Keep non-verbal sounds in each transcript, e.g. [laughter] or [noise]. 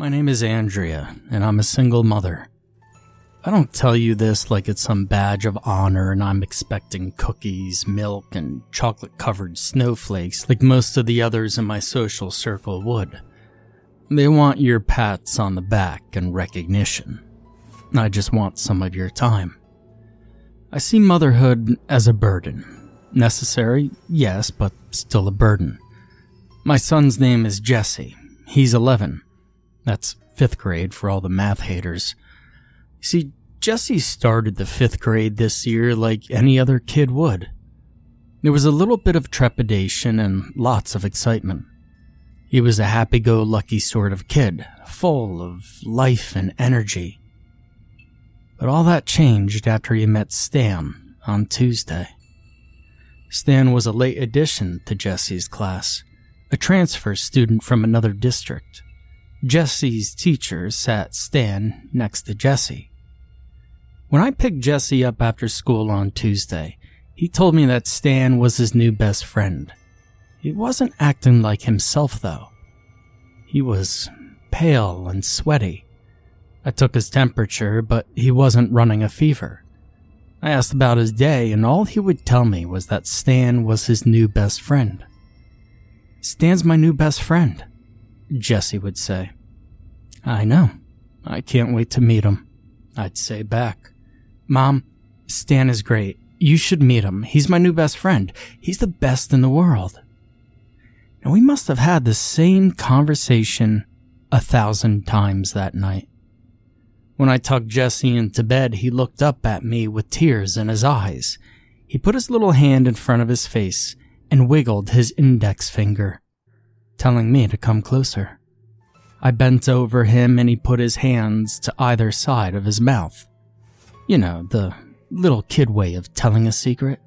My name is Andrea, and I'm a single mother. I don't tell you this like it's some badge of honor and I'm expecting cookies, milk, and chocolate covered snowflakes like most of the others in my social circle would. They want your pats on the back and recognition. I just want some of your time. I see motherhood as a burden. Necessary, yes, but still a burden. My son's name is Jesse. He's 11. That's fifth grade for all the math haters. You see, Jesse started the fifth grade this year like any other kid would. There was a little bit of trepidation and lots of excitement. He was a happy go lucky sort of kid, full of life and energy. But all that changed after he met Stan on Tuesday. Stan was a late addition to Jesse's class, a transfer student from another district. Jesse's teacher sat Stan next to Jesse. When I picked Jesse up after school on Tuesday, he told me that Stan was his new best friend. He wasn't acting like himself, though. He was pale and sweaty. I took his temperature, but he wasn't running a fever. I asked about his day, and all he would tell me was that Stan was his new best friend. Stan's my new best friend, Jesse would say. I know. I can't wait to meet him. I'd say back. Mom, Stan is great. You should meet him. He's my new best friend. He's the best in the world. And we must have had the same conversation a thousand times that night. When I tucked Jesse into bed, he looked up at me with tears in his eyes. He put his little hand in front of his face and wiggled his index finger, telling me to come closer. I bent over him and he put his hands to either side of his mouth. You know, the little kid way of telling a secret.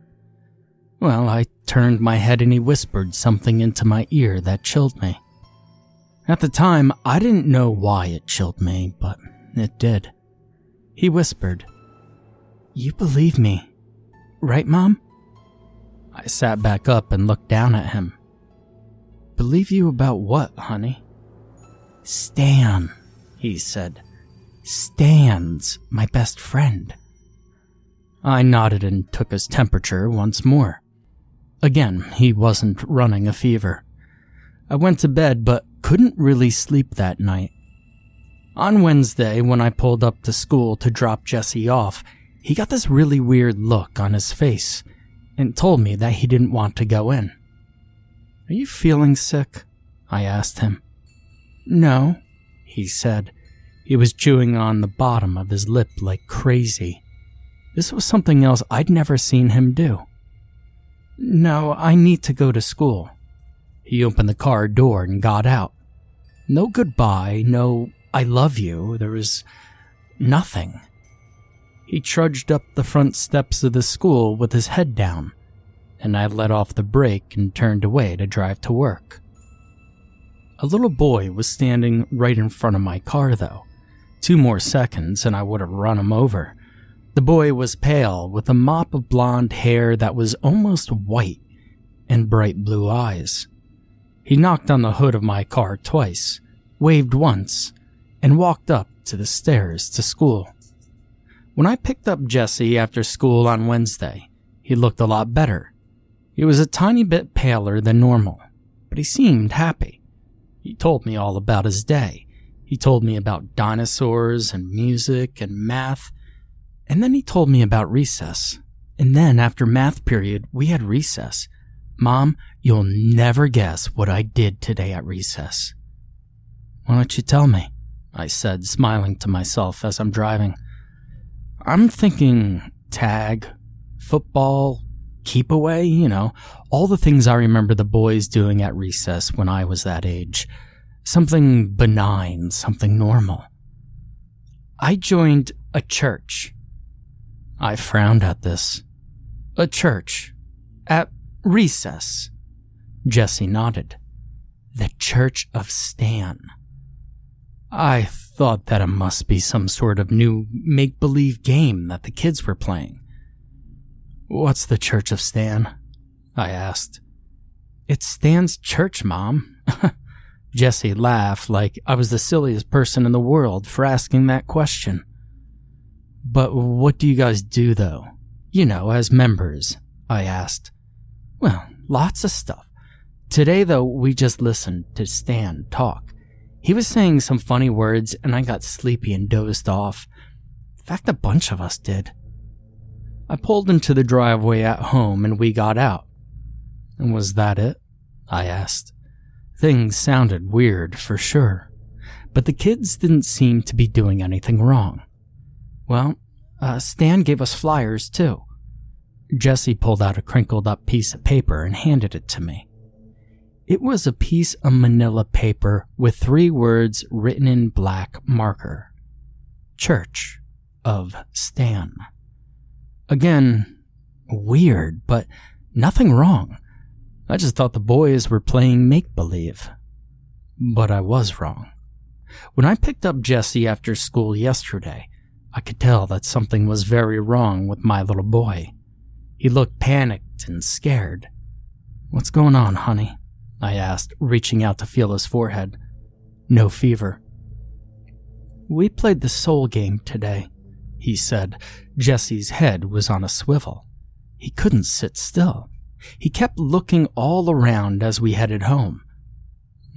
Well, I turned my head and he whispered something into my ear that chilled me. At the time, I didn't know why it chilled me, but it did. He whispered, You believe me, right, Mom? I sat back up and looked down at him. Believe you about what, honey? Stan, he said. Stan's my best friend. I nodded and took his temperature once more. Again, he wasn't running a fever. I went to bed but couldn't really sleep that night. On Wednesday, when I pulled up to school to drop Jesse off, he got this really weird look on his face and told me that he didn't want to go in. Are you feeling sick? I asked him. No, he said. He was chewing on the bottom of his lip like crazy. This was something else I'd never seen him do. No, I need to go to school. He opened the car door and got out. No goodbye, no I love you. There was nothing. He trudged up the front steps of the school with his head down, and I let off the brake and turned away to drive to work. A little boy was standing right in front of my car, though. Two more seconds and I would have run him over. The boy was pale, with a mop of blonde hair that was almost white and bright blue eyes. He knocked on the hood of my car twice, waved once, and walked up to the stairs to school. When I picked up Jesse after school on Wednesday, he looked a lot better. He was a tiny bit paler than normal, but he seemed happy. He told me all about his day. He told me about dinosaurs and music and math. And then he told me about recess. And then after math period, we had recess. Mom, you'll never guess what I did today at recess. Why don't you tell me? I said, smiling to myself as I'm driving. I'm thinking tag, football, keep away, you know, all the things I remember the boys doing at recess when I was that age. Something benign, something normal. I joined a church. I frowned at this. A church. At recess. Jesse nodded. The Church of Stan. I thought that it must be some sort of new make believe game that the kids were playing. What's the Church of Stan? I asked. It's Stan's church, Mom. [laughs] Jesse laughed like I was the silliest person in the world for asking that question. But what do you guys do, though? You know, as members, I asked. Well, lots of stuff. Today, though, we just listened to Stan talk. He was saying some funny words, and I got sleepy and dozed off. In fact, a bunch of us did. I pulled into the driveway at home and we got out. Was that it? I asked. Things sounded weird, for sure, but the kids didn't seem to be doing anything wrong. Well, uh, Stan gave us flyers, too. Jesse pulled out a crinkled up piece of paper and handed it to me. It was a piece of manila paper with three words written in black marker Church of Stan. Again, weird, but nothing wrong. I just thought the boys were playing make believe. But I was wrong. When I picked up Jesse after school yesterday, I could tell that something was very wrong with my little boy. He looked panicked and scared. What's going on, honey? I asked, reaching out to feel his forehead. No fever. We played the soul game today, he said. Jesse's head was on a swivel. He couldn't sit still. He kept looking all around as we headed home.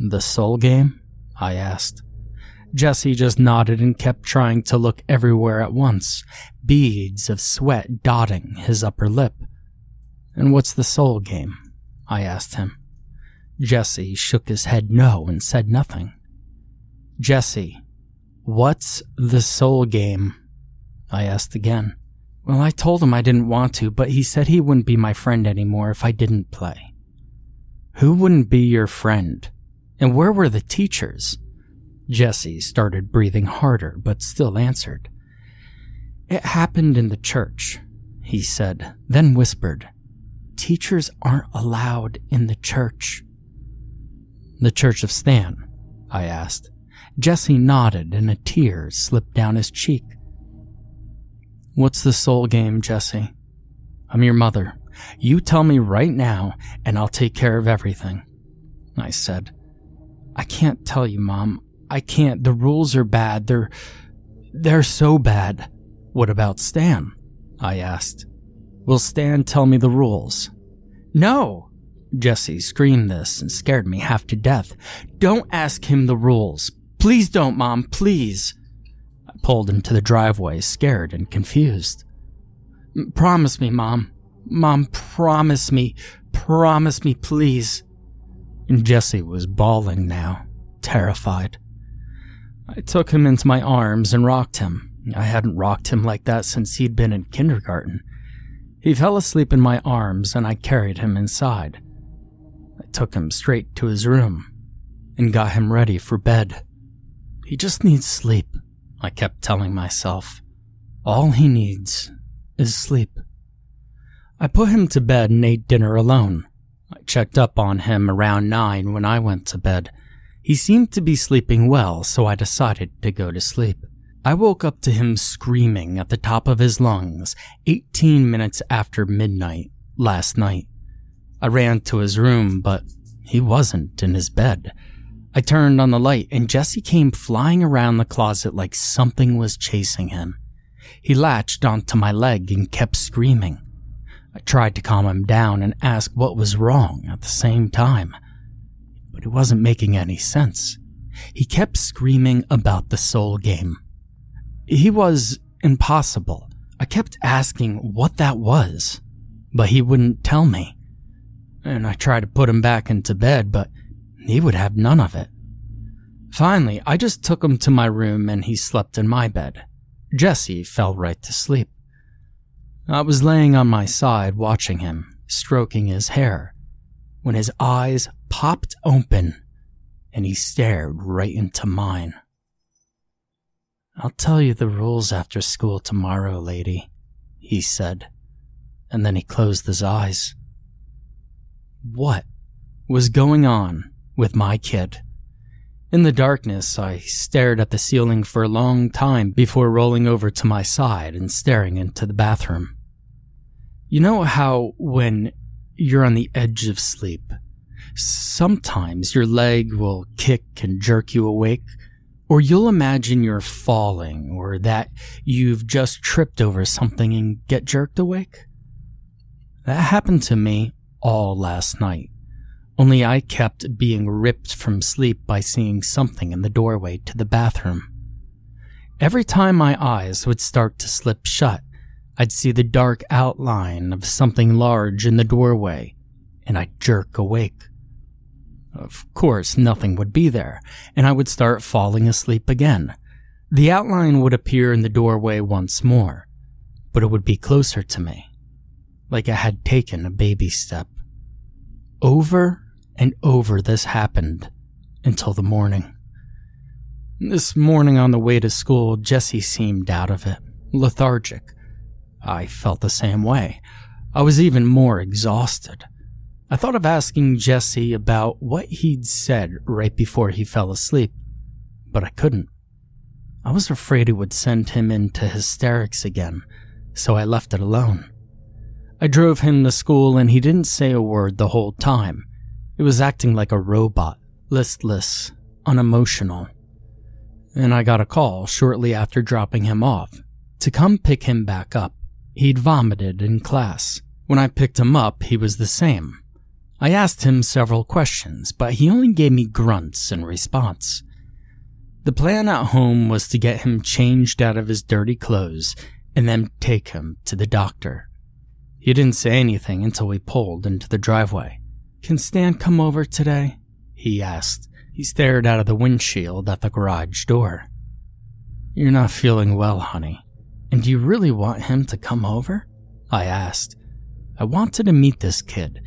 The soul game? I asked. Jesse just nodded and kept trying to look everywhere at once, beads of sweat dotting his upper lip. And what's the soul game? I asked him. Jesse shook his head no and said nothing. Jesse, what's the soul game? I asked again. Well, I told him I didn't want to, but he said he wouldn't be my friend anymore if I didn't play. Who wouldn't be your friend? And where were the teachers? Jesse started breathing harder, but still answered. It happened in the church, he said, then whispered, Teachers aren't allowed in the church. The Church of Stan? I asked. Jesse nodded and a tear slipped down his cheek. What's the soul game, Jesse? I'm your mother. You tell me right now, and I'll take care of everything. I said. I can't tell you, Mom. I can't. The rules are bad. They're. they're so bad. What about Stan? I asked. Will Stan tell me the rules? No! Jesse screamed this and scared me half to death. Don't ask him the rules. Please don't, Mom, please pulled into the driveway, scared and confused. Promise me, Mom. Mom, promise me. Promise me, please. And Jesse was bawling now, terrified. I took him into my arms and rocked him. I hadn't rocked him like that since he'd been in kindergarten. He fell asleep in my arms and I carried him inside. I took him straight to his room and got him ready for bed. He just needs sleep. I kept telling myself. All he needs is sleep. I put him to bed and ate dinner alone. I checked up on him around nine when I went to bed. He seemed to be sleeping well, so I decided to go to sleep. I woke up to him screaming at the top of his lungs 18 minutes after midnight last night. I ran to his room, but he wasn't in his bed. I turned on the light and Jesse came flying around the closet like something was chasing him. He latched onto my leg and kept screaming. I tried to calm him down and ask what was wrong at the same time, but it wasn't making any sense. He kept screaming about the soul game. He was impossible. I kept asking what that was, but he wouldn't tell me. And I tried to put him back into bed, but he would have none of it. Finally, I just took him to my room and he slept in my bed. Jesse fell right to sleep. I was laying on my side watching him, stroking his hair, when his eyes popped open and he stared right into mine. I'll tell you the rules after school tomorrow, lady, he said, and then he closed his eyes. What was going on with my kid. In the darkness, I stared at the ceiling for a long time before rolling over to my side and staring into the bathroom. You know how when you're on the edge of sleep, Sometimes your leg will kick and jerk you awake, or you'll imagine you're falling or that you've just tripped over something and get jerked awake. That happened to me all last night, only I kept being ripped from sleep by seeing something in the doorway to the bathroom. Every time my eyes would start to slip shut, I'd see the dark outline of something large in the doorway, and I'd jerk awake. Of course, nothing would be there, and I would start falling asleep again. The outline would appear in the doorway once more, but it would be closer to me, like I had taken a baby step. Over and over this happened until the morning. This morning on the way to school, Jesse seemed out of it, lethargic. I felt the same way. I was even more exhausted. I thought of asking Jesse about what he'd said right before he fell asleep, but I couldn't. I was afraid it would send him into hysterics again, so I left it alone. I drove him to school and he didn't say a word the whole time. It was acting like a robot, listless, unemotional. And I got a call shortly after dropping him off to come pick him back up. He'd vomited in class. When I picked him up, he was the same. I asked him several questions, but he only gave me grunts in response. The plan at home was to get him changed out of his dirty clothes and then take him to the doctor. He didn't say anything until we pulled into the driveway. Can Stan come over today? He asked. He stared out of the windshield at the garage door. You're not feeling well, honey. And do you really want him to come over? I asked. I wanted to meet this kid,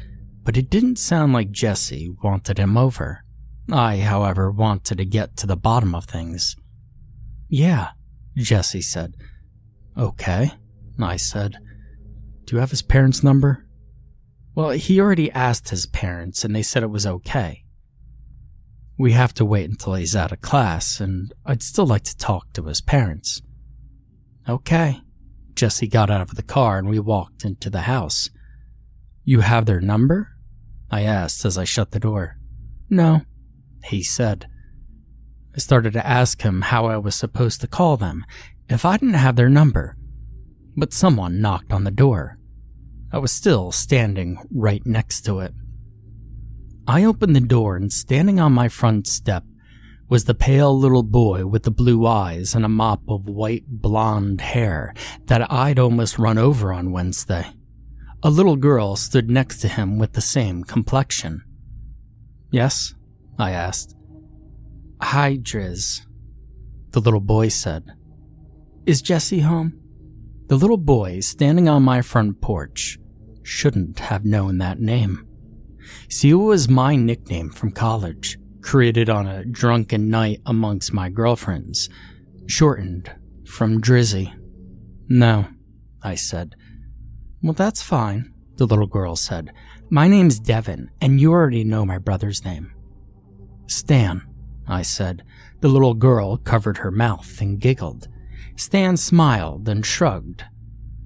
but it didn't sound like Jesse wanted him over. I, however, wanted to get to the bottom of things. Yeah, Jesse said. Okay, I said. Do you have his parents' number? Well, he already asked his parents and they said it was okay. We have to wait until he's out of class, and I'd still like to talk to his parents. Okay. Jesse got out of the car and we walked into the house. You have their number? I asked as I shut the door. No, he said. I started to ask him how I was supposed to call them if I didn't have their number, but someone knocked on the door. I was still standing right next to it. I opened the door, and standing on my front step was the pale little boy with the blue eyes and a mop of white blonde hair that I'd almost run over on Wednesday. A little girl stood next to him with the same complexion. Yes? I asked. Hi, Driz, the little boy said. Is Jesse home? The little boy standing on my front porch shouldn't have known that name. It was my nickname from college, created on a drunken night amongst my girlfriends, shortened from Drizzy. No, I said. Well, that's fine, the little girl said. My name's Devin, and you already know my brother's name. Stan, I said. The little girl covered her mouth and giggled. Stan smiled and shrugged.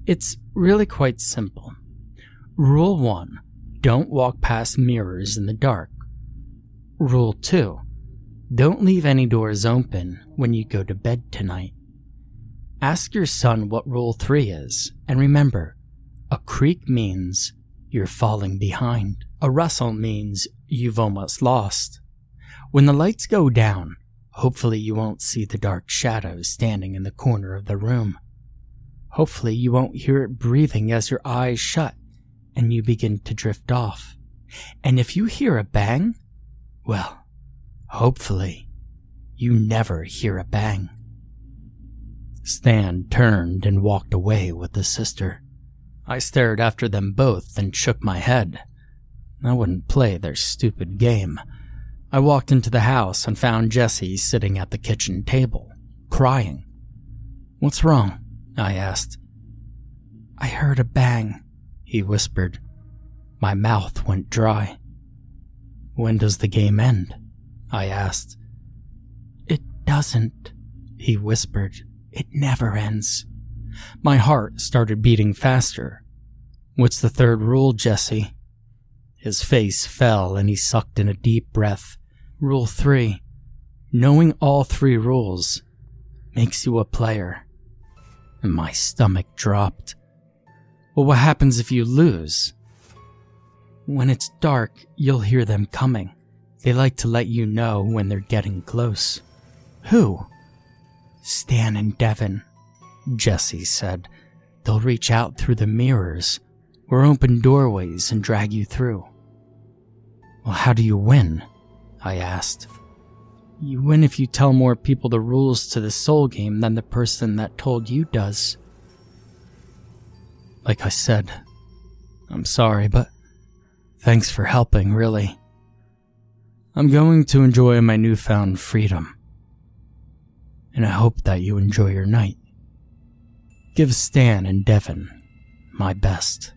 It's really quite simple. Rule 1 Don't walk past mirrors in the dark. Rule 2 Don't leave any doors open when you go to bed tonight. Ask your son what Rule 3 is, and remember a creak means you're falling behind. A rustle means you've almost lost. When the lights go down, Hopefully, you won't see the dark shadow standing in the corner of the room. Hopefully, you won't hear it breathing as your eyes shut and you begin to drift off. And if you hear a bang, well, hopefully, you never hear a bang. Stan turned and walked away with his sister. I stared after them both and shook my head. I wouldn't play their stupid game. I walked into the house and found Jesse sitting at the kitchen table, crying. What's wrong? I asked. I heard a bang, he whispered. My mouth went dry. When does the game end? I asked. It doesn't, he whispered. It never ends. My heart started beating faster. What's the third rule, Jesse? His face fell and he sucked in a deep breath. Rule 3. Knowing all three rules makes you a player. And my stomach dropped. Well, what happens if you lose? When it's dark, you'll hear them coming. They like to let you know when they're getting close. Who? Stan and Devon, Jesse said. They'll reach out through the mirrors or open doorways and drag you through. Well, how do you win? I asked. You win if you tell more people the rules to the soul game than the person that told you does. Like I said, I'm sorry, but thanks for helping, really. I'm going to enjoy my newfound freedom. And I hope that you enjoy your night. Give Stan and Devon my best.